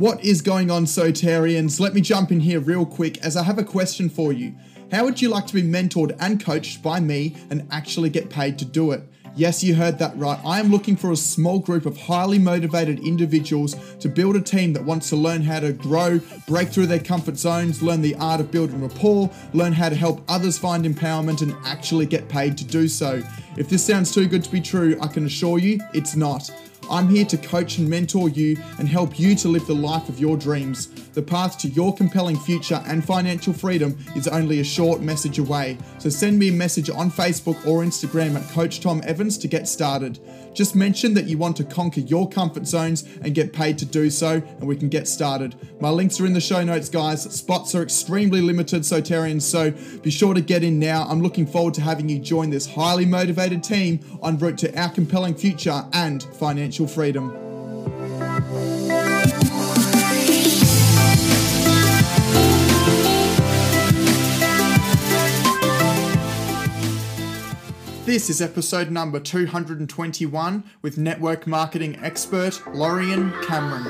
What is going on, Sotarians? Let me jump in here real quick as I have a question for you. How would you like to be mentored and coached by me and actually get paid to do it? Yes, you heard that right. I am looking for a small group of highly motivated individuals to build a team that wants to learn how to grow, break through their comfort zones, learn the art of building rapport, learn how to help others find empowerment, and actually get paid to do so. If this sounds too good to be true, I can assure you it's not. I'm here to coach and mentor you and help you to live the life of your dreams. The path to your compelling future and financial freedom is only a short message away. So send me a message on Facebook or Instagram at Coach Tom Evans to get started. Just mention that you want to conquer your comfort zones and get paid to do so, and we can get started. My links are in the show notes, guys. Spots are extremely limited, Sotarians, so be sure to get in now. I'm looking forward to having you join this highly motivated team en route to our compelling future and financial freedom. This is episode number 221 with network marketing expert Lorien Cameron.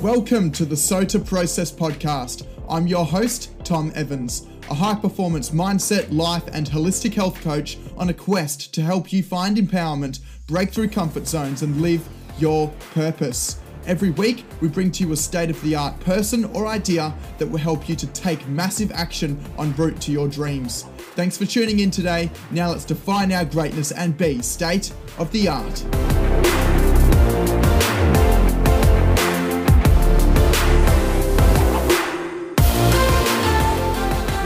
Welcome to the SOTA Process Podcast. I'm your host, Tom Evans, a high performance mindset, life, and holistic health coach on a quest to help you find empowerment, break through comfort zones, and live your purpose. Every week, we bring to you a state of the art person or idea that will help you to take massive action en route to your dreams. Thanks for tuning in today. Now let's define our greatness and be state of the art.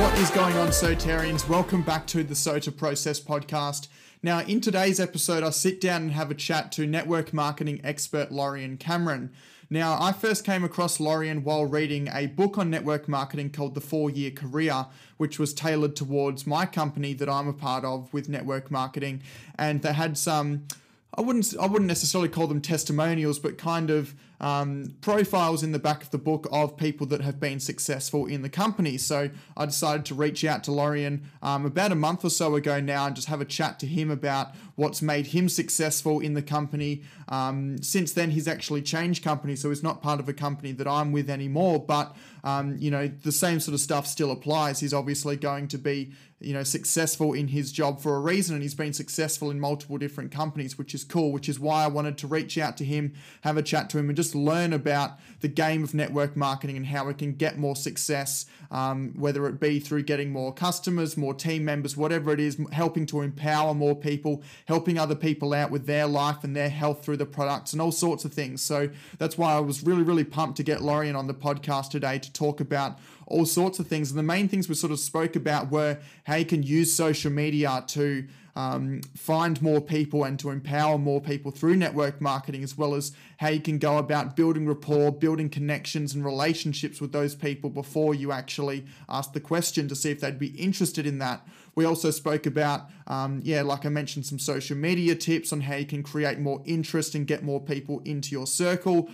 What is going on, Sotarians? Welcome back to the SOTA Process podcast. Now, in today's episode, I sit down and have a chat to network marketing expert Lorien Cameron. Now, I first came across Lorien while reading a book on network marketing called The Four Year Career, which was tailored towards my company that I'm a part of with network marketing. And they had some I wouldn't I wouldn't necessarily call them testimonials, but kind of um, profiles in the back of the book of people that have been successful in the company. So I decided to reach out to Lorian um, about a month or so ago now and just have a chat to him about what's made him successful in the company. Um, since then, he's actually changed company, so he's not part of a company that I'm with anymore. But um, you know, the same sort of stuff still applies. He's obviously going to be you know successful in his job for a reason and he's been successful in multiple different companies which is cool which is why i wanted to reach out to him have a chat to him and just learn about the game of network marketing and how it can get more success um, whether it be through getting more customers more team members whatever it is helping to empower more people helping other people out with their life and their health through the products and all sorts of things so that's why i was really really pumped to get lorien on the podcast today to talk about all sorts of things. And the main things we sort of spoke about were how you can use social media to um, find more people and to empower more people through network marketing, as well as how you can go about building rapport, building connections and relationships with those people before you actually ask the question to see if they'd be interested in that. We also spoke about, um, yeah, like I mentioned, some social media tips on how you can create more interest and get more people into your circle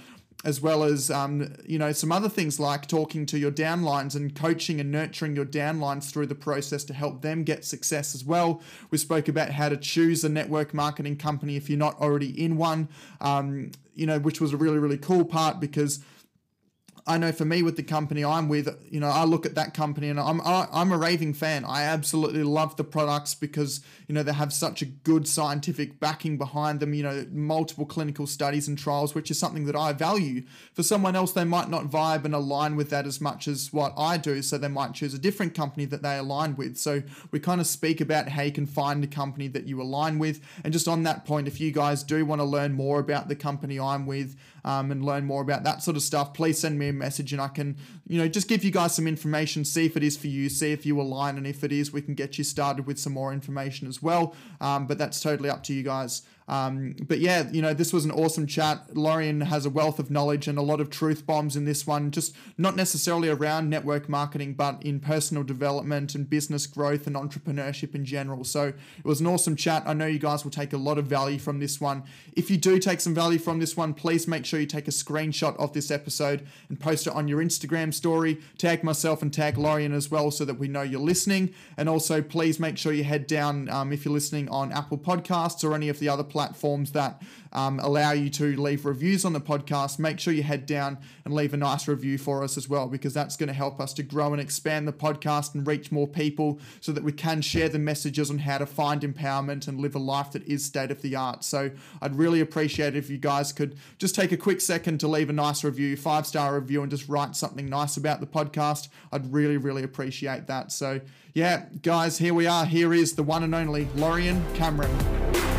as well as um, you know some other things like talking to your downlines and coaching and nurturing your downlines through the process to help them get success as well. We spoke about how to choose a network marketing company if you're not already in one, um, you know, which was a really really cool part because I know for me with the company I'm with, you know, I look at that company and I'm I'm a raving fan. I absolutely love the products because you know they have such a good scientific backing behind them. You know, multiple clinical studies and trials, which is something that I value. For someone else, they might not vibe and align with that as much as what I do, so they might choose a different company that they align with. So we kind of speak about how you can find a company that you align with, and just on that point, if you guys do want to learn more about the company I'm with um, and learn more about that sort of stuff, please send me a message and I can, you know, just give you guys some information, see if it is for you, see if you align, and if it is, we can get you started with some more information as well. Um, but that's totally up to you guys. Um, but yeah, you know, this was an awesome chat. Lorien has a wealth of knowledge and a lot of truth bombs in this one, just not necessarily around network marketing, but in personal development and business growth and entrepreneurship in general. So it was an awesome chat. I know you guys will take a lot of value from this one. If you do take some value from this one, please make sure you take a screenshot of this episode and post it on your Instagram story. Tag myself and tag Lorien as well so that we know you're listening. And also, please make sure you head down um, if you're listening on Apple Podcasts or any of the other platforms that um, allow you to leave reviews on the podcast, make sure you head down and leave a nice review for us as well, because that's going to help us to grow and expand the podcast and reach more people so that we can share the messages on how to find empowerment and live a life that is state of the art. So I'd really appreciate it if you guys could just take a quick second to leave a nice review, five star review, and just write something nice about the podcast. I'd really, really appreciate that. So, yeah, guys, here we are. Here is the one and only Lorien Cameron.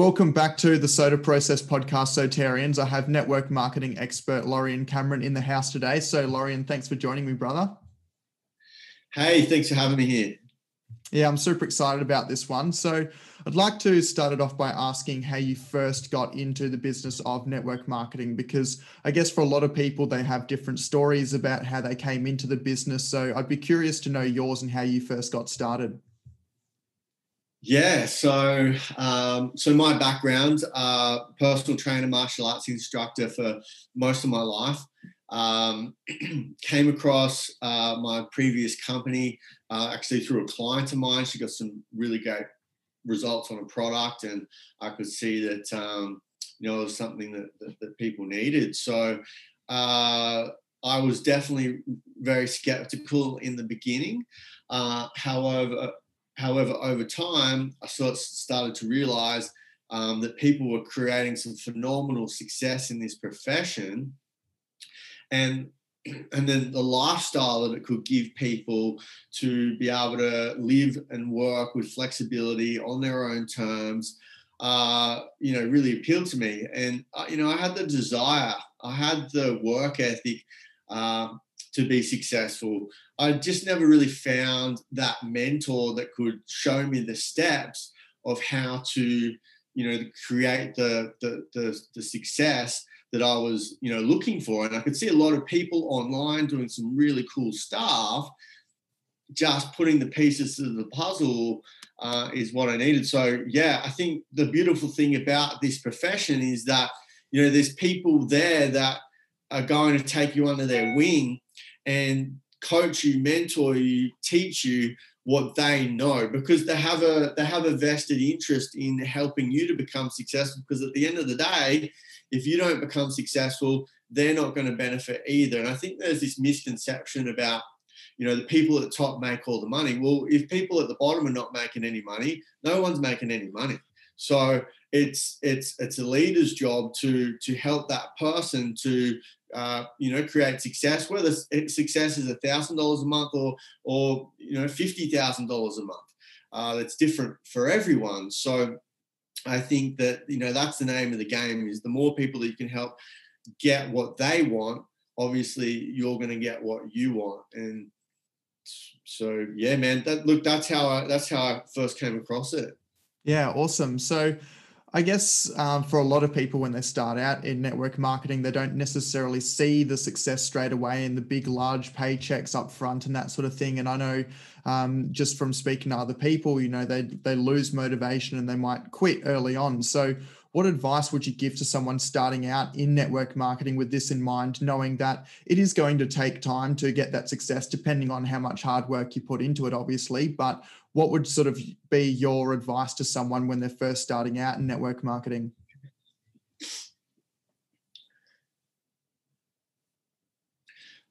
Welcome back to the SOTA Process podcast, Sotarians. I have network marketing expert Lorien Cameron in the house today. So, Lorien, thanks for joining me, brother. Hey, thanks for having me here. Yeah, I'm super excited about this one. So, I'd like to start it off by asking how you first got into the business of network marketing, because I guess for a lot of people, they have different stories about how they came into the business. So, I'd be curious to know yours and how you first got started. Yeah, so um, so my background, uh, personal trainer, martial arts instructor for most of my life. Um, came across uh, my previous company uh, actually through a client of mine. She got some really great results on a product, and I could see that um, you know it was something that, that, that people needed. So uh, I was definitely very skeptical in the beginning. Uh, however, However, over time, I sort of started to realize um, that people were creating some phenomenal success in this profession. And and then the lifestyle that it could give people to be able to live and work with flexibility on their own terms, uh, you know, really appealed to me. And uh, you know, I had the desire, I had the work ethic uh, to be successful. I just never really found that mentor that could show me the steps of how to, you know, create the the the, the success that I was, you know, looking for. And I could see a lot of people online doing some really cool stuff. Just putting the pieces of the puzzle uh, is what I needed. So yeah, I think the beautiful thing about this profession is that you know there's people there that are going to take you under their wing and coach you, mentor you, teach you what they know because they have a they have a vested interest in helping you to become successful because at the end of the day if you don't become successful they're not going to benefit either. And i think there's this misconception about you know the people at the top make all the money. Well if people at the bottom are not making any money no one's making any money. So it's it's it's a leader's job to to help that person to uh, you know create success whether success is a thousand dollars a month or or you know fifty thousand dollars a month. Uh, that's different for everyone. So i think that you know that's the name of the game is the more people that you can help get what they want obviously you're going to get what you want. And so yeah man that look that's how i that's how i first came across it. Yeah awesome. So I guess um, for a lot of people, when they start out in network marketing, they don't necessarily see the success straight away and the big, large paychecks up front and that sort of thing. And I know um, just from speaking to other people, you know, they they lose motivation and they might quit early on. So, what advice would you give to someone starting out in network marketing with this in mind, knowing that it is going to take time to get that success, depending on how much hard work you put into it, obviously. But what would sort of be your advice to someone when they're first starting out in network marketing?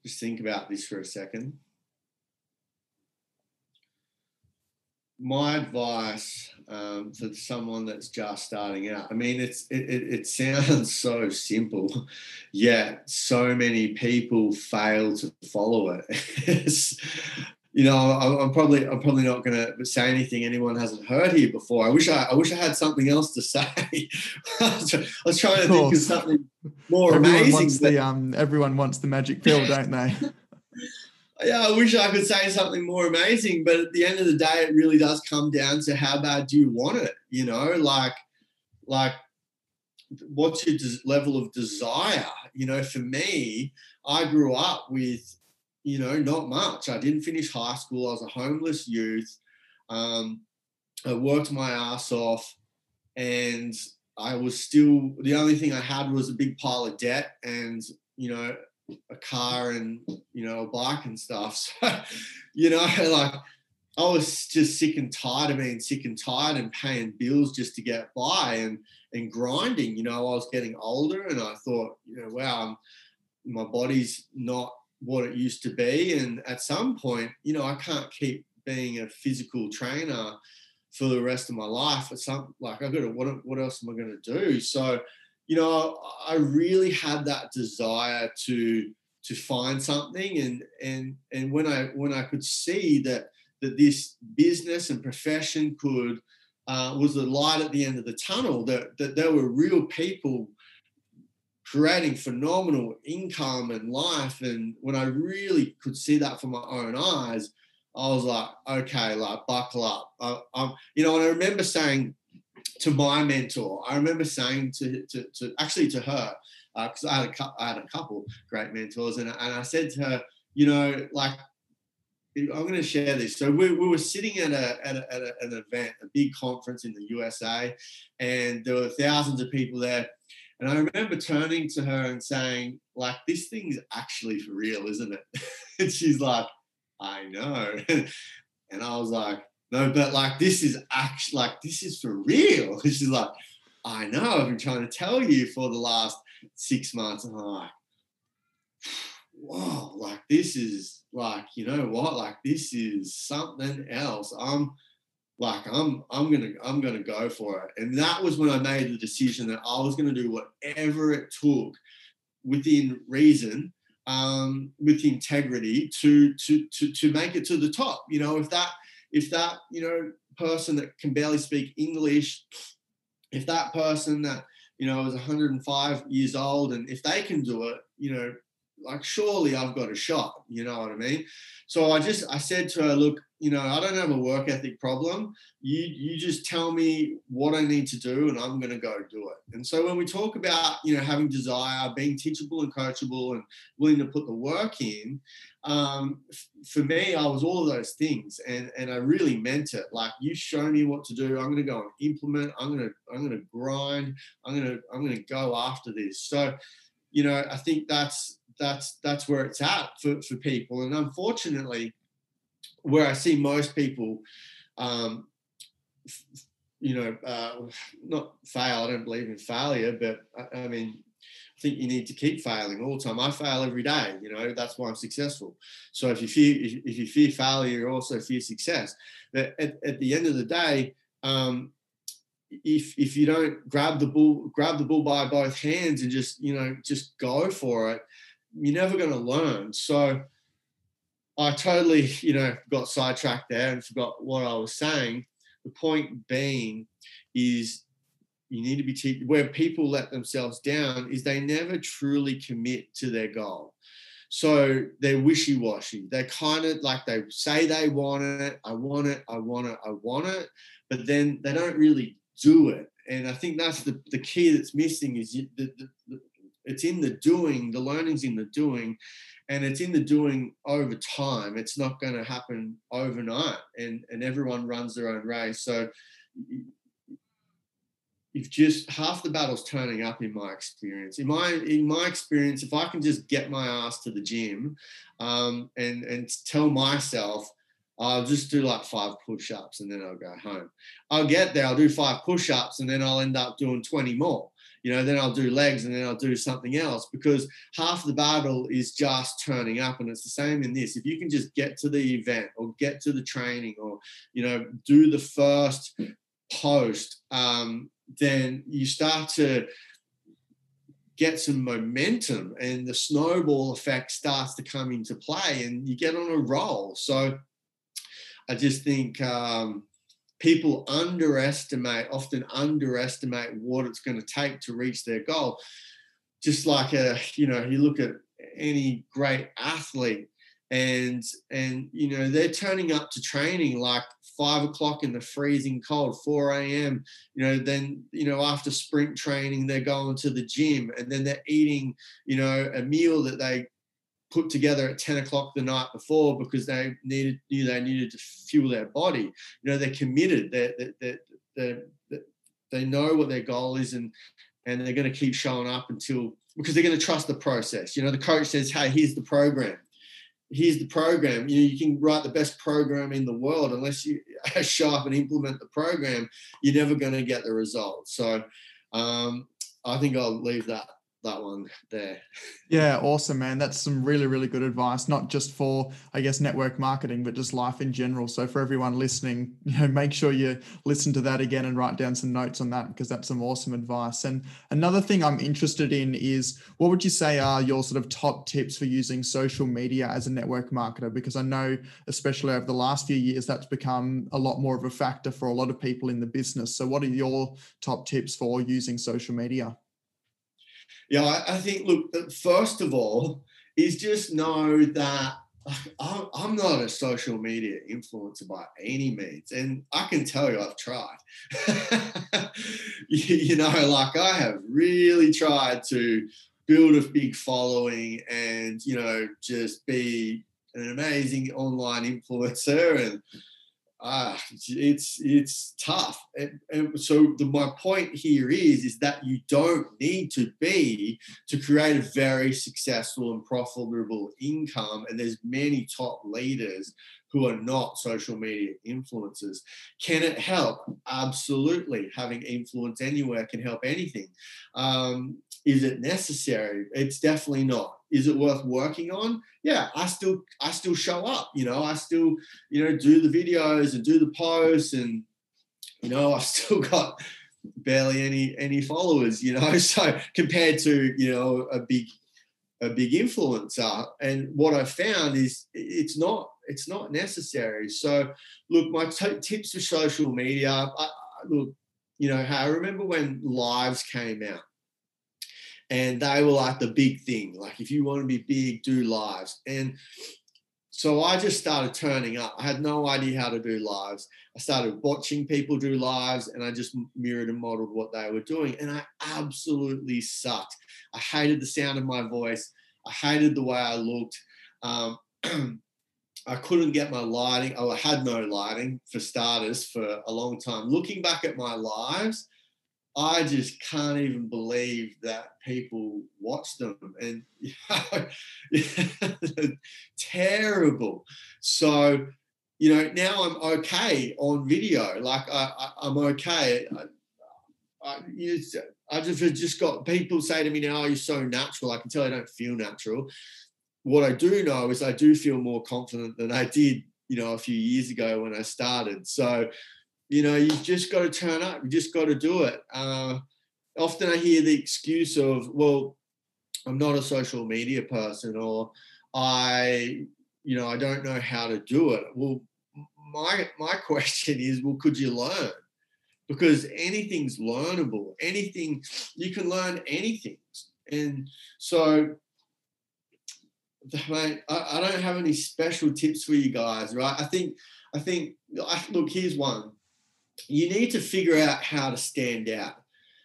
Just think about this for a second. My advice um, for someone that's just starting out, I mean, it's it, it, it sounds so simple, yet so many people fail to follow it. you know, I, am probably I'm probably not going to say anything anyone hasn't heard here before. I wish I I wish I had something else to say. I was trying to think of something more everyone amazing. Wants the, um, everyone wants the magic pill, don't they? Yeah, I wish I could say something more amazing, but at the end of the day, it really does come down to how bad do you want it. You know, like, like, what's your des- level of desire? You know, for me, I grew up with, you know, not much. I didn't finish high school. I was a homeless youth. Um, I worked my ass off, and I was still the only thing I had was a big pile of debt and you know a car and you know a bike and stuff. So you know like I was just sick and tired of being sick and tired and paying bills just to get by and and grinding. You know I was getting older and I thought you know wow I'm, my body's not what it used to be and at some point you know I can't keep being a physical trainer for the rest of my life. It's something like I've got to, what, what else am I going to do? So, you know, I really had that desire to to find something and and and when I when I could see that that this business and profession could uh, was the light at the end of the tunnel that that there were real people creating phenomenal income and life and when I really could see that from my own eyes I was like, okay, like buckle up. I, I'm, you know, and I remember saying to my mentor, I remember saying to, to, to actually to her, because uh, I, had a, I had a couple great mentors, and, and I said to her, you know, like, I'm going to share this. So we, we were sitting at, a, at, a, at a, an event, a big conference in the USA, and there were thousands of people there. And I remember turning to her and saying, like, this thing's actually for real, isn't it? and she's like, I know. and I was like, no, but like this is actually like this is for real. She's like, I know, I've been trying to tell you for the last six months. And I'm like, whoa, like this is like, you know what? Like this is something else. I'm like, I'm I'm gonna I'm gonna go for it. And that was when I made the decision that I was gonna do whatever it took within reason um, with integrity to to to to make it to the top. You know, if that if that you know person that can barely speak English, if that person that you know is 105 years old, and if they can do it, you know, like surely I've got a shot. You know what I mean? So I just I said to her, look, you know, I don't have a work ethic problem. You you just tell me what I need to do and I'm going to go do it. And so when we talk about, you know, having desire, being teachable and coachable and willing to put the work in, um, for me, I was all of those things and and I really meant it. Like you show me what to do, I'm going to go and implement. I'm going to I'm to grind. I'm going to I'm to go after this. So, you know, I think that's that's that's where it's at for, for people. And unfortunately, where I see most people, um, f- you know, uh, not fail. I don't believe in failure, but I, I, mean, I think you need to keep failing all the time. I fail every day. You know, that's why I'm successful. So if you fear if, if you fear failure, you also fear success. But at, at the end of the day, um, if if you don't grab the bull grab the bull by both hands and just you know just go for it, you're never going to learn. So I totally, you know, got sidetracked there and forgot what I was saying. The point being is you need to be te- where people let themselves down is they never truly commit to their goal. So they're wishy-washy. They're kind of like they say they want it, I want it, I want it, I want it, but then they don't really do it. And I think that's the, the key that's missing is the, the, the, it's in the doing, the learning's in the doing and it's in the doing over time. It's not going to happen overnight and and everyone runs their own race. So if just half the battle's turning up in my experience in my in my experience if i can just get my ass to the gym um, and and tell myself I'll just do like five push-ups and then I'll go home. I'll get there, I'll do five push-ups and then I'll end up doing 20 more you know, then I'll do legs and then I'll do something else because half the battle is just turning up. And it's the same in this. If you can just get to the event or get to the training or, you know, do the first post, um, then you start to get some momentum and the snowball effect starts to come into play and you get on a roll. So I just think, um, people underestimate, often underestimate what it's going to take to reach their goal. Just like a, you know, you look at any great athlete, and and you know they're turning up to training like five o'clock in the freezing cold 4 a.m you know then you know after sprint training they're going to the gym and then they're eating you know a meal that they put together at 10 o'clock the night before because they needed knew they needed to fuel their body. You know they're committed. They're, they're, they're they know what their goal is and and they're going to keep showing up until because they're going to trust the process. You know the coach says hey here's the program. Here's the program. You know, you can write the best program in the world. Unless you show up and implement the program, you're never going to get the results. So um, I think I'll leave that that one there. Yeah, awesome, man. That's some really, really good advice, not just for, I guess, network marketing, but just life in general. So for everyone listening, you know, make sure you listen to that again and write down some notes on that because that's some awesome advice. And another thing I'm interested in is what would you say are your sort of top tips for using social media as a network marketer? Because I know, especially over the last few years, that's become a lot more of a factor for a lot of people in the business. So what are your top tips for using social media? Yeah, I, I think, look, uh, first of all, is just know that I'm not a social media influencer by any means. And I can tell you, I've tried. you, know, like I have really tried to build a big following and, you know, just be an amazing online influencer and ah, it's it's tough. And, and so the, my point here is is that you don't need to be to create a very successful and profitable income. And there's many top leaders who are not social media influencers. Can it help? Absolutely. Having influence anywhere can help anything. Um, is it necessary? It's definitely not. Is it worth working on? Yeah, I still I still show up. You know, I still you know do the videos and do the posts, and you know I've still got barely any any followers. You know, so compared to you know a big a big influencer, and what I found is it's not it's not necessary. So look, my t- tips for social media. I, I, look, you know, I remember when lives came out and they were like the big thing. Like if you want to be big, do lives. And so I just started turning up. I had no idea how to do lives. I started watching people do lives and I just mirrored and modeled what they were doing. And I absolutely sucked. I hated the sound of my voice. I hated the way I looked. Um, I couldn't get my lighting. Oh, I had no lighting for starters for a long time. Looking back at my lives, I just can't even believe that people watch them and you know, terrible. So, you know, now I'm okay on video. Like I, I, am okay. I, I, you I just just got people say to me now, oh, "You're so natural." I can tell I don't feel natural. What I do know is I do feel more confident than I did, you know, a few years ago when I started. So, you know, you've just got to turn up. You just got to do it. Uh, often I hear the excuse of, well, I'm not a social media person or I, you know, I don't know how to do it. Well, my my question is, well, could you learn? Because anything's learnable. Anything you can learn anything. And so I, I don't have any special tips for you guys, right? I think I think look, here's one you need to figure out how to stand out.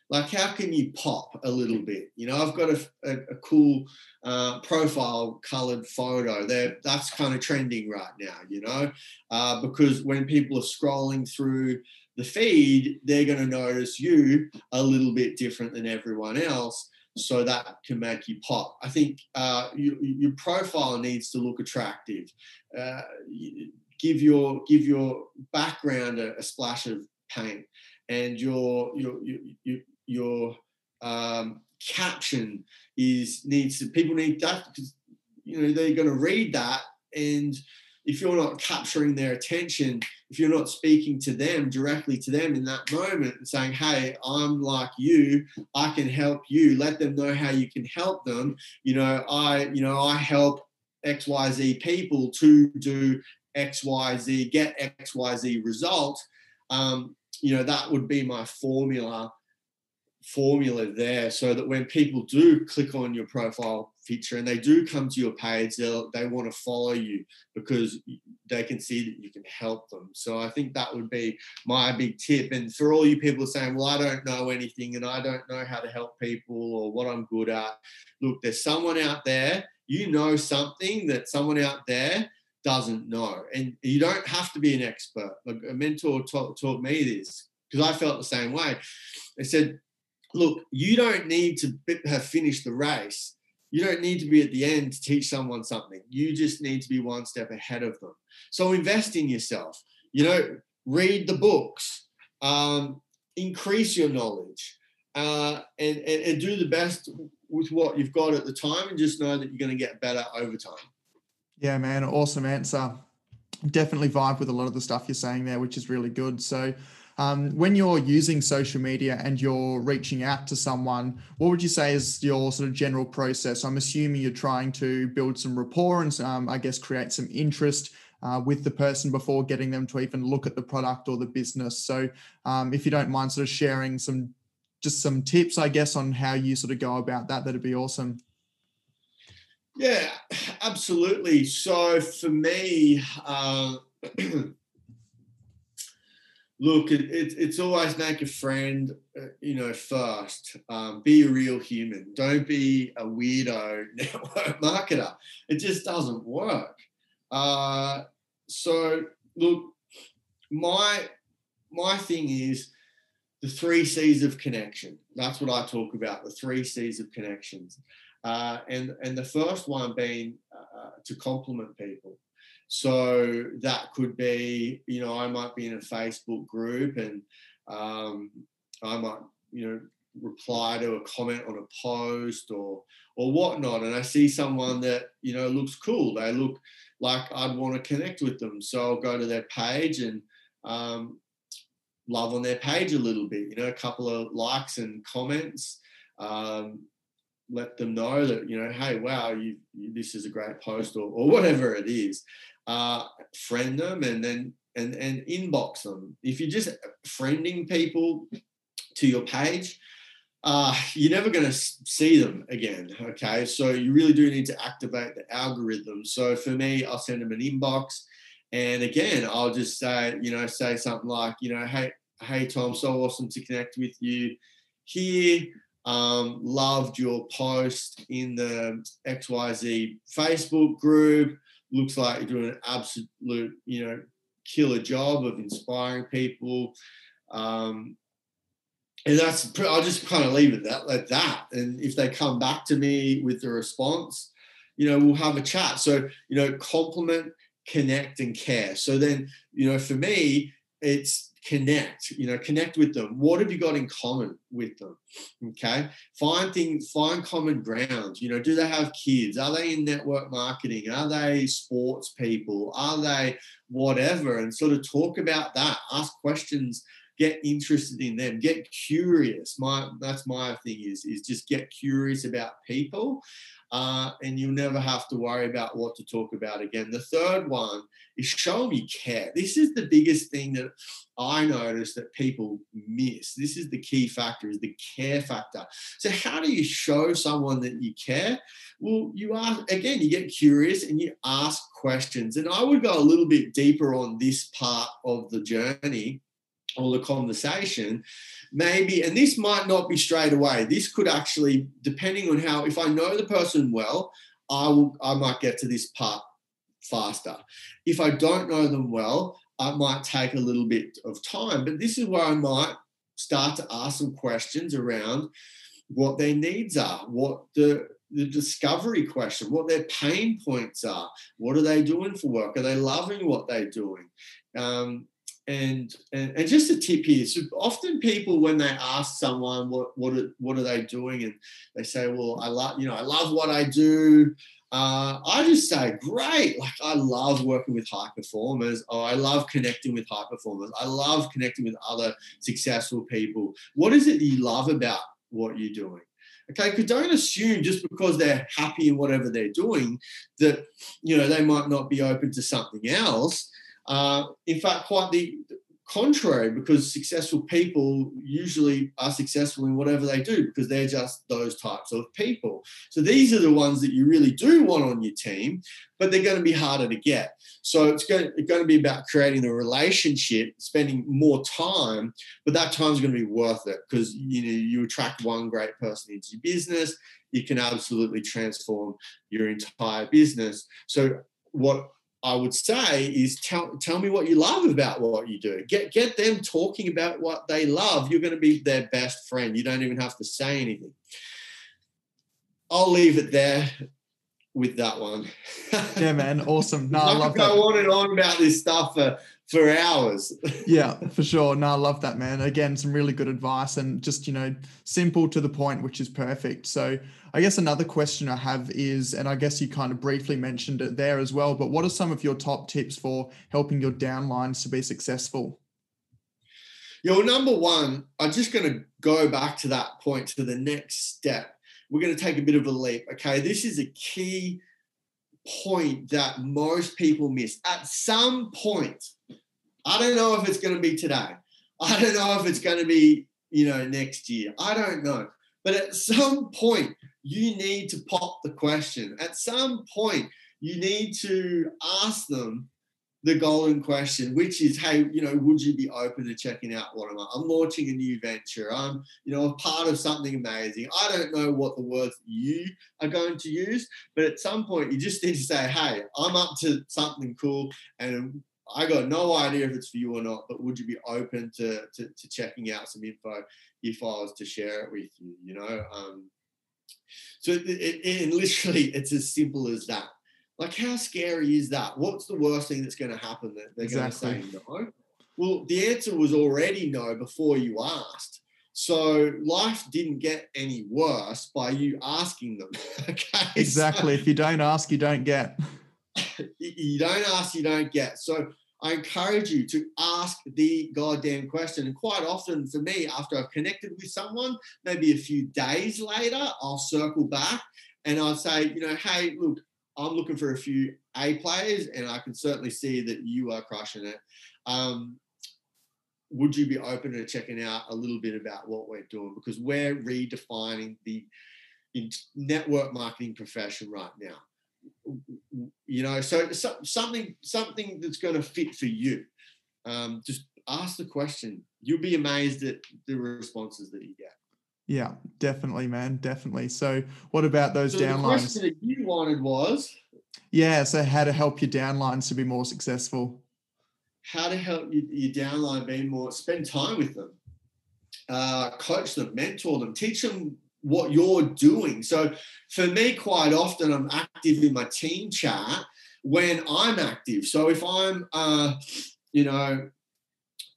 Like, how can you pop a little bit? You know, I've got a, a, a cool uh, profile colored photo. There, that's kind of trending right now. You know, uh, because when people are scrolling through the feed, they're going to notice you a little bit different than everyone else so that can make you pop. I think uh, you, your profile needs to look attractive. Uh, give your give your background a, a splash of paint, and your your your your, um, caption is needs to people need that because you know they're going to read that and if you're not capturing their attention, if you're not speaking to them directly to them in that moment and saying, Hey, I'm like you, I can help you, let them know how you can help them. You know, I, you know, I help XYZ people to do XYZ, get XYZ result, um, you know, that would be my formula formula there so that when people do click on your profile feature and they do come to your page, they'll, they want to follow you because they can see that you can help them. So I think that would be my big tip. And for all you people saying, well, I don't know anything and I don't know how to help people or what I'm good at, look, there's someone out there, you know something that someone out there doesn't know. And you don't have to be an expert. Like a mentor taught, taught me this because I felt the same way. They said, look, you don't need to have finished the race. You don't need to be at the end to teach someone something. You just need to be one step ahead of them. So invest in yourself. You know, read the books, um, increase your knowledge, uh, and, and, and do the best with what you've got at the time, and just know that you're going to get better over time. Yeah, man, awesome answer. Definitely vibe with a lot of the stuff you're saying there, which is really good. So, um, when you're using social media and you're reaching out to someone, what would you say is your sort of general process? I'm assuming you're trying to build some rapport and, um, I guess, create some interest. Uh, with the person before getting them to even look at the product or the business. So, um, if you don't mind, sort of sharing some just some tips, I guess, on how you sort of go about that, that'd be awesome. Yeah, absolutely. So for me, uh, look, it, it, it's always make a friend, uh, you know, first. Um, be a real human. Don't be a weirdo network marketer. It just doesn't work. Uh, so look, my my thing is the three C's of connection. That's what I talk about. The three C's of connections. Uh, and and the first one being uh, to compliment people. So that could be, you know, I might be in a Facebook group and um, I might, you know, reply to a comment on a post or or whatnot, and I see someone that you know looks cool. They look like I'd want to connect with them, so I'll go to their page and um, love on their page a little bit. You know, a couple of likes and comments. Um, let them know that you know hey wow you, this is a great post or, or whatever it is uh, friend them and then and and inbox them. If you're just friending people to your page uh, you're never going to see them again okay? So you really do need to activate the algorithm. So for me i'll send them an inbox and again i'll just say you know say something like you know hey hey tom so awesome to connect with you here um, loved your post in the XYZ Facebook group. Looks like you're doing an absolute, you know, killer job of inspiring people. Um, and that's, I'll just kind of leave it that, like that. And if they come back to me with the response, you know, we'll have a chat. So, you know, compliment, connect, and care. So then, you know, for me, it's connect you know connect with them. What have you got in common with them? Okay? Find things find common ground. You know do they have kids? Are they in network marketing? Are they sports people? Are they whatever? And sort of talk about that. Ask questions get interested in them get curious my that's my thing is is just get curious about people uh, and you'll never have to worry about what to talk about again. The third one is show them you care. This is the biggest thing that I notice that people miss. This is the key factor, is the care factor. So how do you show someone that you care? Well, you are again, you get curious and you ask questions. And I would go a little bit deeper on this part of the journey or the conversation maybe and this might not be straight away this could actually depending on how if i know the person well i will i might get to this part faster if i don't know them well i might take a little bit of time but this is where i might start to ask some questions around what their needs are what the the discovery question, what their pain points are. What are they doing for work? Are they loving what they're doing? Um, and, and and just a tip here. So often people when they ask someone what what are, what are they doing, and they say, "Well, I love you know I love what I do." Uh, I just say, "Great! Like I love working with high performers. Oh, I love connecting with high performers. I love connecting with other successful people. What is it you love about what you're doing?" Okay, because don't assume just because they're happy in whatever they're doing that you know they might not be open to something else uh, in fact, quite the contrary because successful people usually are successful in whatever they do because they're just those types of people. So these are the ones that you really do want on your team, but they're going to be harder to get. So it's going, it's going to be about creating a relationship, spending more time, but that time is going to be worth it because you know you attract one great person into your business, you can absolutely transform your entire business. So what I would say is tell tell me what you love about what you do. Get get them talking about what they love. You're going to be their best friend. You don't even have to say anything. I'll leave it there with that one. yeah, man, awesome. No, I love go that. on and on about this stuff for for hours. yeah, for sure. No, I love that, man. Again, some really good advice and just, you know, simple to the point, which is perfect. So, I guess another question I have is, and I guess you kind of briefly mentioned it there as well, but what are some of your top tips for helping your downlines to be successful? Yeah, well, number one, I'm just going to go back to that point to the next step. We're going to take a bit of a leap. Okay, this is a key point that most people miss. At some point, I don't know if it's going to be today. I don't know if it's going to be, you know, next year. I don't know. But at some point, you need to pop the question. At some point, you need to ask them the golden question, which is, hey, you know, would you be open to checking out what I'm? I'm launching a new venture. I'm, you know, a part of something amazing. I don't know what the words you are going to use, but at some point, you just need to say, hey, I'm up to something cool, and I got no idea if it's for you or not, but would you be open to to, to checking out some info if I was to share it with you? You know, um, so it, it, and literally, it's as simple as that. Like, how scary is that? What's the worst thing that's going to happen that they're exactly. going to say no? Well, the answer was already no before you asked. So life didn't get any worse by you asking them. okay. Exactly. So, if you don't ask, you don't get. you don't ask, you don't get. So I encourage you to ask the goddamn question. And quite often for me, after I've connected with someone, maybe a few days later, I'll circle back and I'll say, you know, hey, look, I'm looking for a few A players, and I can certainly see that you are crushing it. Um, would you be open to checking out a little bit about what we're doing? Because we're redefining the network marketing profession right now. You know, so, so something something that's going to fit for you. Um, just ask the question. You'll be amazed at the responses that you get. Yeah, definitely, man, definitely. So, what about those so downlines? The question that you wanted was, yeah, so how to help your downlines to be more successful? How to help your, your downline be more? Spend time with them, uh, coach them, mentor them, teach them what you're doing. So, for me, quite often, I'm active in my team chat when I'm active. So, if I'm, uh, you know,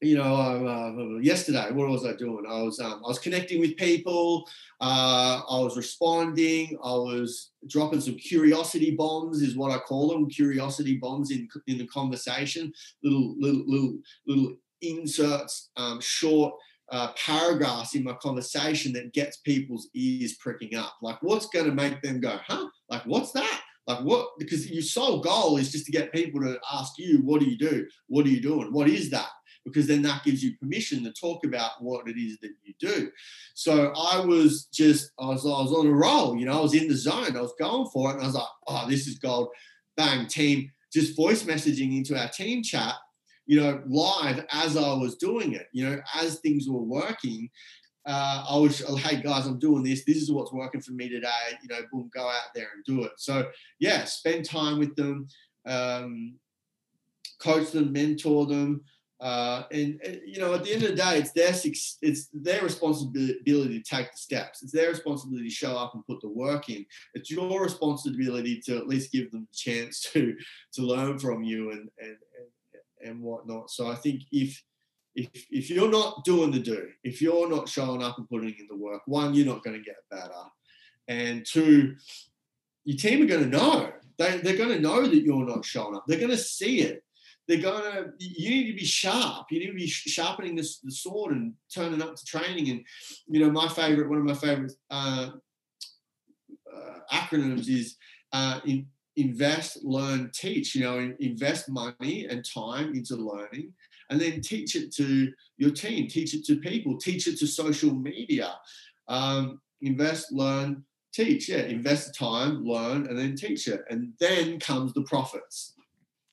you know, uh, yesterday, what was I doing? I was um, I was connecting with people. Uh, I was responding. I was dropping some curiosity bombs, is what I call them, curiosity bombs in in the conversation. Little little little little inserts, um, short uh, paragraphs in my conversation that gets people's ears pricking up. Like, what's going to make them go, huh? Like, what's that? Like what? Because your sole goal is just to get people to ask you, what do you do? What are you doing? What is that? Because then that gives you permission to talk about what it is that you do. So I was just, I was, I was on a roll, you know, I was in the zone, I was going for it. And I was like, oh, this is gold. Bang, team, just voice messaging into our team chat, you know, live as I was doing it, you know, as things were working. Uh, I was, hey guys, I'm doing this. This is what's working for me today. You know, boom, go out there and do it. So yeah, spend time with them, um, coach them, mentor them, uh, and, and, you know, at the end of the day, it's their it's their responsibility to take the steps. It's their responsibility to show up and put the work in. It's your responsibility to at least give them a chance to to learn from you and and and, and whatnot. So I think if if if you're not doing the do, if you're not showing up and putting in the work, one, you're not going to get better, and two, your team are going to know. They, they're going to know that you're not showing up. They're going to see it they're gonna you need to be sharp you need to be sharpening this the sword and turning up to training and you know my favorite one of my favorite uh, uh, acronyms is uh, in, invest learn teach you know invest money and time into learning and then teach it to your team, teach it to people, teach it to social media. Um, invest, learn, teach. Yeah, invest time, learn, and then teach it. And then comes the profits.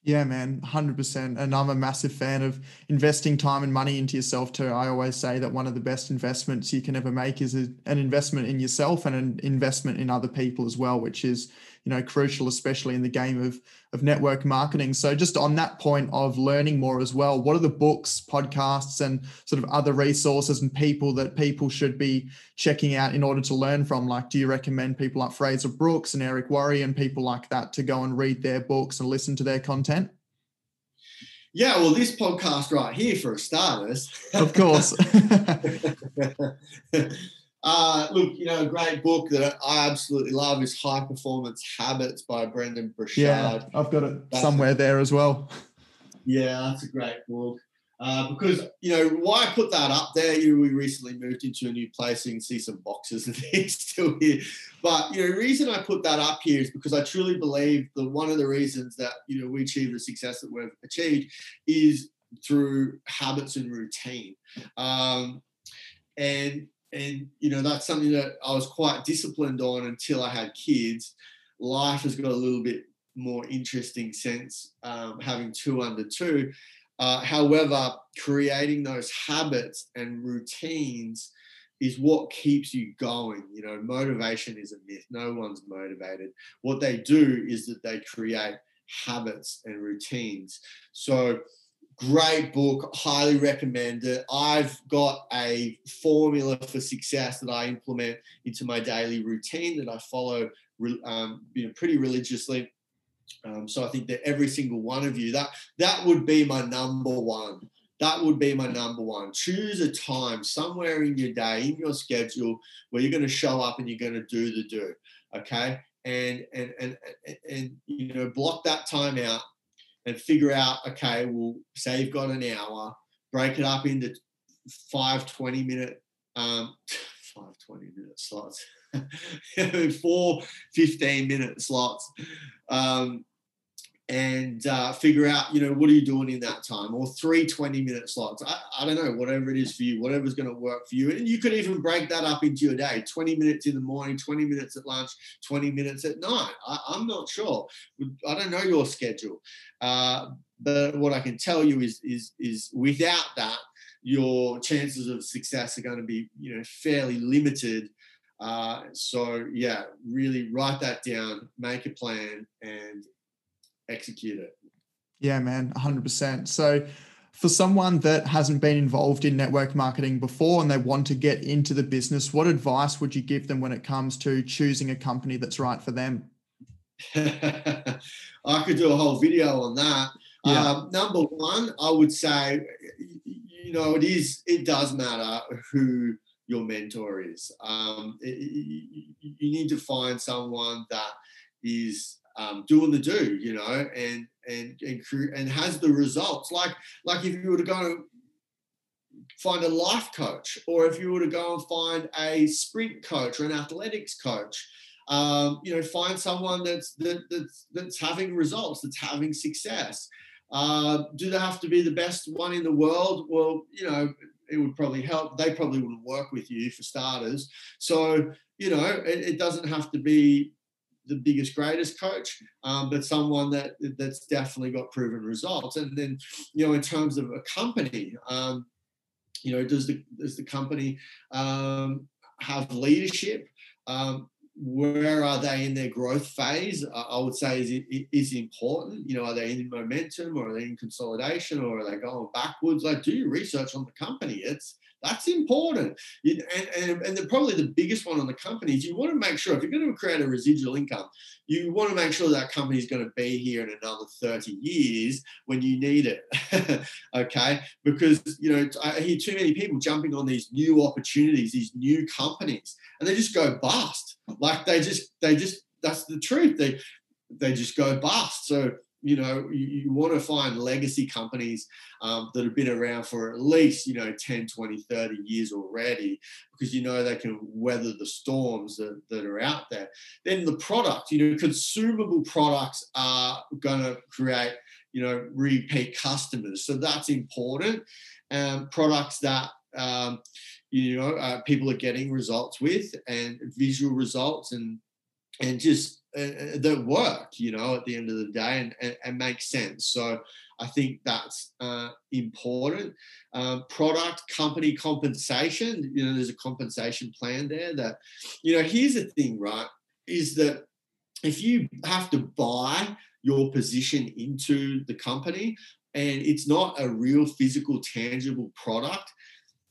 Yeah, man, 100%. And I'm a massive fan of investing time and money into yourself too. I always say that one of the best investments you can ever make is a, an investment in yourself and an investment in other people as well, which is you know crucial especially in the game of of network marketing so just on that point of learning more as well what are the books podcasts and sort of other resources and people that people should be checking out in order to learn from like do you recommend people like frazer brooks and eric worre and people like that to go and read their books and listen to their content yeah, well, this podcast right here, for a starters. Of course. Uh, look, you know, a great book that I absolutely love is High Performance Habits by Brendon Burchard. Yeah, I've got it that's somewhere a, there as well. Yeah, that's a great book. Uh, because you know why I put that up there. You know, we recently moved into a new place, so you can see some boxes and things still here. But you know, the reason I put that up here is because I truly believe that one of the reasons that you know we achieve the success that we've achieved is through habits and routine. Um, and and you know that's something that I was quite disciplined on until I had kids. Life has got a little bit more interesting since um, having two under two. Uh, however, creating those habits and routines is what keeps you going. You know, motivation is a myth. No one's motivated. What they do is that they create habits and routines. So great book highly recommend it. I've got a formula for success that i implement into my daily routine that i follow um, you know pretty religiously. Um, so i think that every single one of you that that would be my number one. That would be my number one. Choose a time somewhere in your day in your schedule where you're going to show up and you're going to do the do okay? And and and and, and you know block that time out and figure out, okay, well, say you've got an hour, break it up into five 20 minute, um, five 20 minute slots, four 15 minute slots. Um, and uh, figure out, you know, what are you doing in that time or three 20 minute slots. I, I don't know, whatever it is for you, whatever's going to work for you. And you could even break that up into your day 20 minutes in the morning, 20 minutes at lunch, 20 minutes at night. I, am not sure. I don't know your schedule. Uh, but what I can tell you is, is, is without that, your chances of success are going to be, you know, fairly limited. Uh, so yeah, really write that down, make a plan, and execute it. Yeah, man, 100%. So, for someone that hasn't been involved in network marketing before and they want to get into the business, what advice would you give them when it comes to choosing a company that's right for them? I could do a whole video on that. Yeah. Um, number one, I would say, you know, it is, it does matter who your mentor is. Um, it, you need to find someone that is um, doing the do, you know, and and and and has the results. Like like if you were to go and find a life coach, or if you were to go and find a sprint coach or an athletics coach, um, you know, find someone that's that, that's that's having results, that's having success. Uh, do they have to be the best one in the world? Well, you know, it would probably help. They probably wouldn't work with you for starters. So, you know, it, it doesn't have to be the biggest, greatest coach, um, but someone that that's definitely got proven results. And then, you know, in terms of a company, um, you know, does the does the company um, have leadership? Um, where are they in their growth phase? I would say is is important. You know, are they in momentum or are they in consolidation or are they going backwards? Like, do your research on the company. It's that's important. and, and, and the, probably the biggest one on the company is you want to make sure if you're going to create a residual income, you want to make sure that company is going to be here in another 30 years when you need it. okay. Because, you know, I hear too many people jumping on these new opportunities, these new companies, and they just go bust. Like they just, they just, that's the truth. They, they just go bust. So you know you, you, want to find legacy companies um, that have been around for at least you know 10 20 30 years already because you know they can weather the storms that, that are out there then the product you know consumable products are going to create you know, repeat customers. So that's important. Um, products that um, you know uh, people are getting results with and visual results and and just uh, uh, that work you know at the end of the day and, and, and make sense so i think that's uh, important um, product company compensation you know there's a compensation plan there that you know here's the thing right is that if you have to buy your position into the company and it's not a real physical tangible product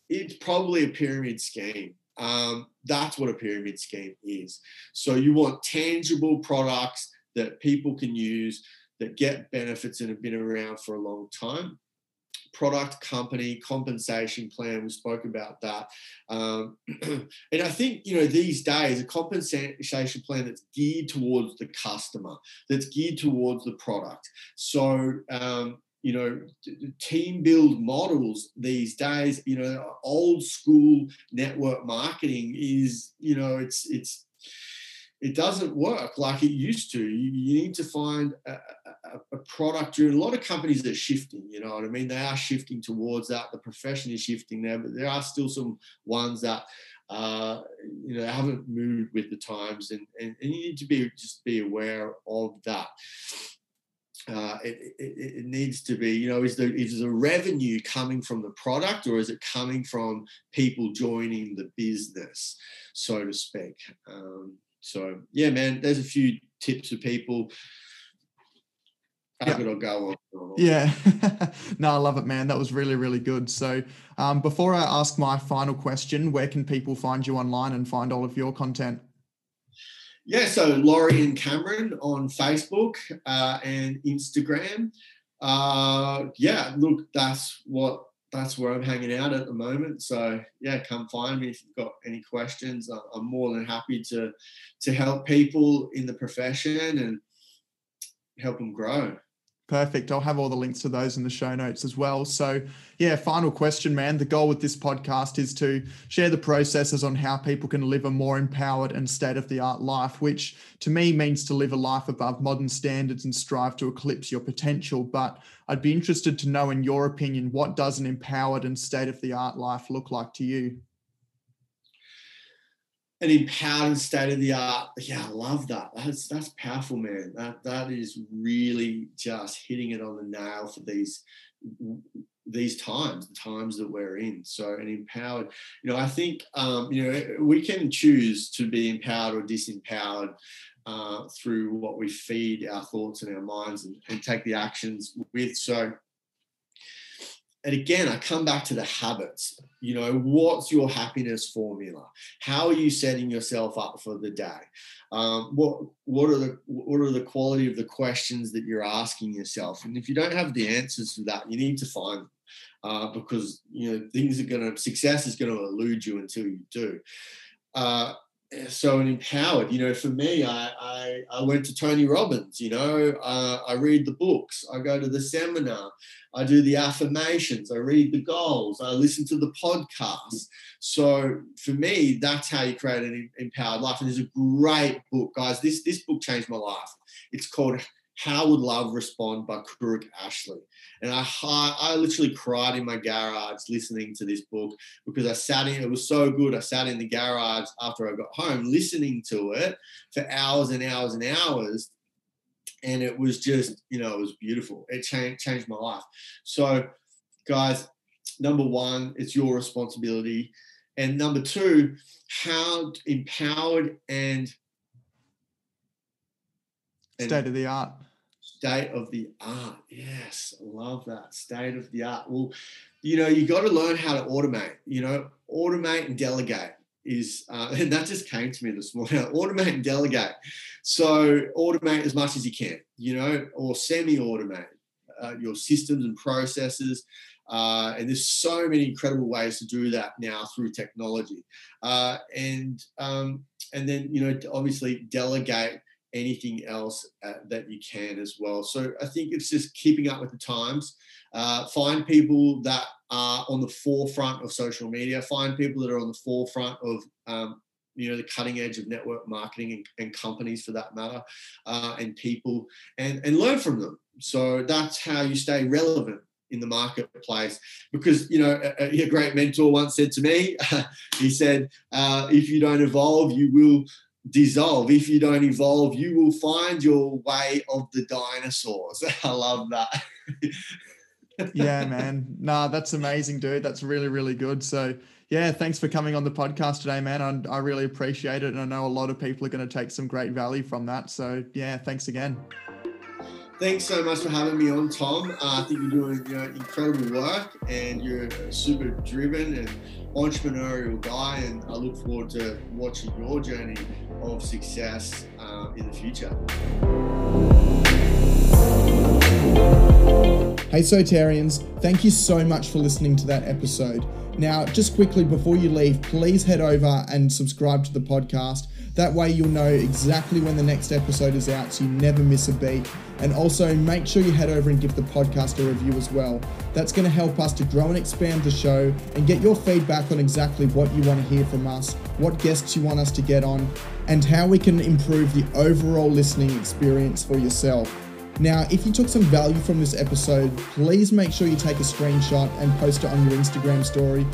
it's probably a pyramid scheme. Um, that's what a pyramid scheme is. So you want tangible products that people can use that get benefits and have been around for a long time. Product company compensation plan. We spoke about that, um, and I think you know these days a compensation plan that's geared towards the customer, that's geared towards the product. So um, you know team build models these days you know old school network marketing is you know it's it's it doesn't work like it used to. You, you need to find a, a, a product. A lot of companies are shifting you know what i mean? They are shifting towards that. The profession is shifting there but there are still some ones that uh, you know haven't moved with the times and, and, and you need to be just be aware of that uh, it, it, it, needs to be, you know, is the is the revenue coming from the product or is it coming from people joining the business, so to speak? Um, so yeah, man, there's a few tips for people. Yeah. it go on. Yeah, no, I love it, man. That was really, really good. So, um, before I ask my final question, where can people find you online and find all of your content? Yeah, so Lorien Cameron on Facebook uh, and Instagram. Uh, yeah, look, that's what that's where I'm hanging out at the moment. So yeah, come find me if you've got any questions. I'm more than happy to to help people in the profession and help them grow. Perfect. I'll have all the links to those in the show notes as well. So, yeah, final question, man. The goal with this podcast is to share the processes on how people can live a more empowered and state of the art life, which to me means to live a life above modern standards and strive to eclipse your potential. But I'd be interested to know, in your opinion, what does an empowered and state of the art life look like to you? An empowered state of the art. Yeah, I love that. That's that's powerful, man. That that is really just hitting it on the nail for these these times, the times that we're in. So an empowered, you know, I think um, you know we can choose to be empowered or disempowered uh, through what we feed our thoughts and our minds and, and take the actions with. So and again, I come back to the habits. You know, what's your happiness formula? How are you setting yourself up for the day? Um, what what are the what are the quality of the questions that you're asking yourself? And if you don't have the answers to that, you need to find them uh, because you know things are going to success is going to elude you until you do. Uh, so empowered. You know, for me, I I, I went to Tony Robbins. You know, uh, I read the books, I go to the seminar, I do the affirmations, I read the goals, I listen to the podcast. So for me, that's how you create an empowered life. And there's a great book, guys. This this book changed my life. It's called how Would Love Respond by Kute Blackson. And I, I literally cried in my garage listening to this book because I sat in, it was so good. I sat in the garage after I got home listening to it for hours and hours and hours. And it was just, you know, it was beautiful. It changed, changed my life. So, guys, number one, it's your responsibility. And number two, how empowered and state of the art state of the art. Yes love that state of the art. Well you know you got to learn how to automate you know automate and delegate is uh, and that just came to me this morning automate and delegate. So automate as much as you can you know or semi-automate uh, your systems and processes uh, and there's so many incredible ways to do that now through technology. Uh, and um, and then you know obviously delegate anything else uh, that you can as well. So I think it's just keeping up with the times. Uh, find people that are on the forefront of social media. Find people that are on the forefront of um, you know the cutting edge of network marketing and, and companies for that matter uh, and people and and learn from them so that's how you stay relevant in the marketplace because you know a, a great mentor once said to me he said uh, if you don't evolve you will dissolve if you don't evolve you will find your way of the dinosaurs i love that yeah man nah that's amazing dude that's really really good so yeah, thanks for coming on the podcast today, man. I, I really appreciate it. And I know a lot of people are going to take some great value from that. So, yeah, thanks again. Thanks so much for having me on, Tom. Uh, I think you're doing you know, incredible work and you're a super driven and entrepreneurial guy. And I look forward to watching your journey of success uh, in the future. Hey, Sotarians, thank you so much for listening to that episode. Now, just quickly before you leave, please head over and subscribe to the podcast. That way, you'll know exactly when the next episode is out so you never miss a beat. And also, make sure you head over and give the podcast a review as well. That's going to help us to grow and expand the show and get your feedback on exactly what you want to hear from us, what guests you want us to get on, and how we can improve the overall listening experience for yourself. Now, if you took some value from this episode, please make sure you take a screenshot and post it on your Instagram story.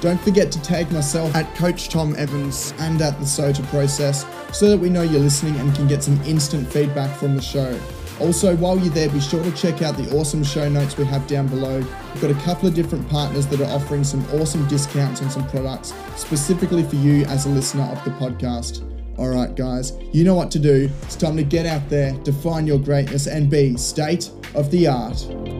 Don't forget to tag myself at Coach Tom Evans and at the SOTA process so that we know you're listening and can get some instant feedback from the show. Also, while you're there, be sure to check out the awesome show notes we have down below. We've got a couple of different partners that are offering some awesome discounts on some products specifically for you as a listener of the podcast. All right, guys, you know what to do. It's time to get out there, define your greatness, and be state of the art.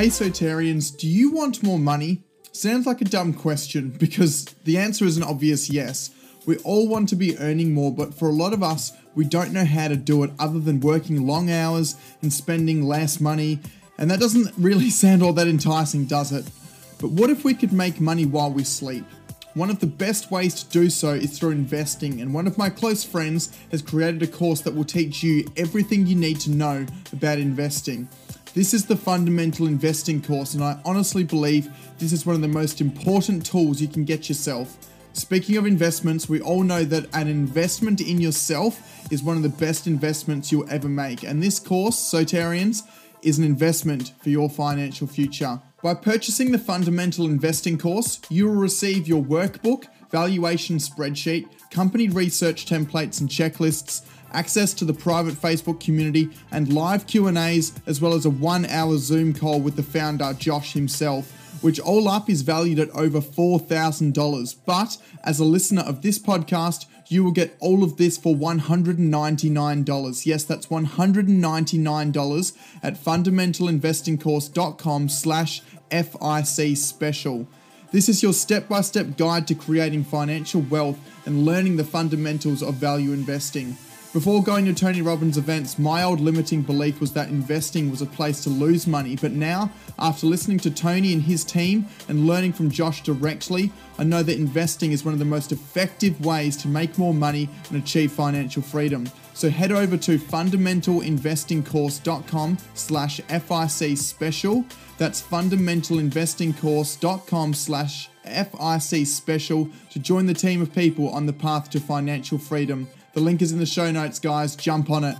Hey Sotarians, do you want more money? Sounds like a dumb question because the answer is an obvious yes. We all want to be earning more, but for a lot of us, we don't know how to do it other than working long hours and spending less money. And that doesn't really sound all that enticing, does it? But what if we could make money while we sleep? One of the best ways to do so is through investing, and one of my close friends has created a course that will teach you everything you need to know about investing. This is the fundamental investing course, and I honestly believe this is one of the most important tools you can get yourself. Speaking of investments, we all know that an investment in yourself is one of the best investments you'll ever make. And this course, Sotarians, is an investment for your financial future. By purchasing the Fundamental Investing course, you will receive your workbook, valuation spreadsheet, company research templates and checklists, access to the private Facebook community, and live Q&As as well as a 1-hour Zoom call with the founder Josh himself which all up is valued at over $4,000. But as a listener of this podcast, you will get all of this for $199. Yes, that's $199 at fundamentalinvestingcourse.com slash FIC special. This is your step-by-step guide to creating financial wealth and learning the fundamentals of value investing. Before going to Tony Robbins events, my old limiting belief was that investing was a place to lose money. But now, after listening to Tony and his team and learning from Josh directly, I know that investing is one of the most effective ways to make more money and achieve financial freedom. So head over to fundamentalinvestingcourse.com slash FIC special. That's fundamentalinvestingcourse.com slash FIC special to join the team of people on the path to financial freedom. The link is in the show notes, guys. Jump on it.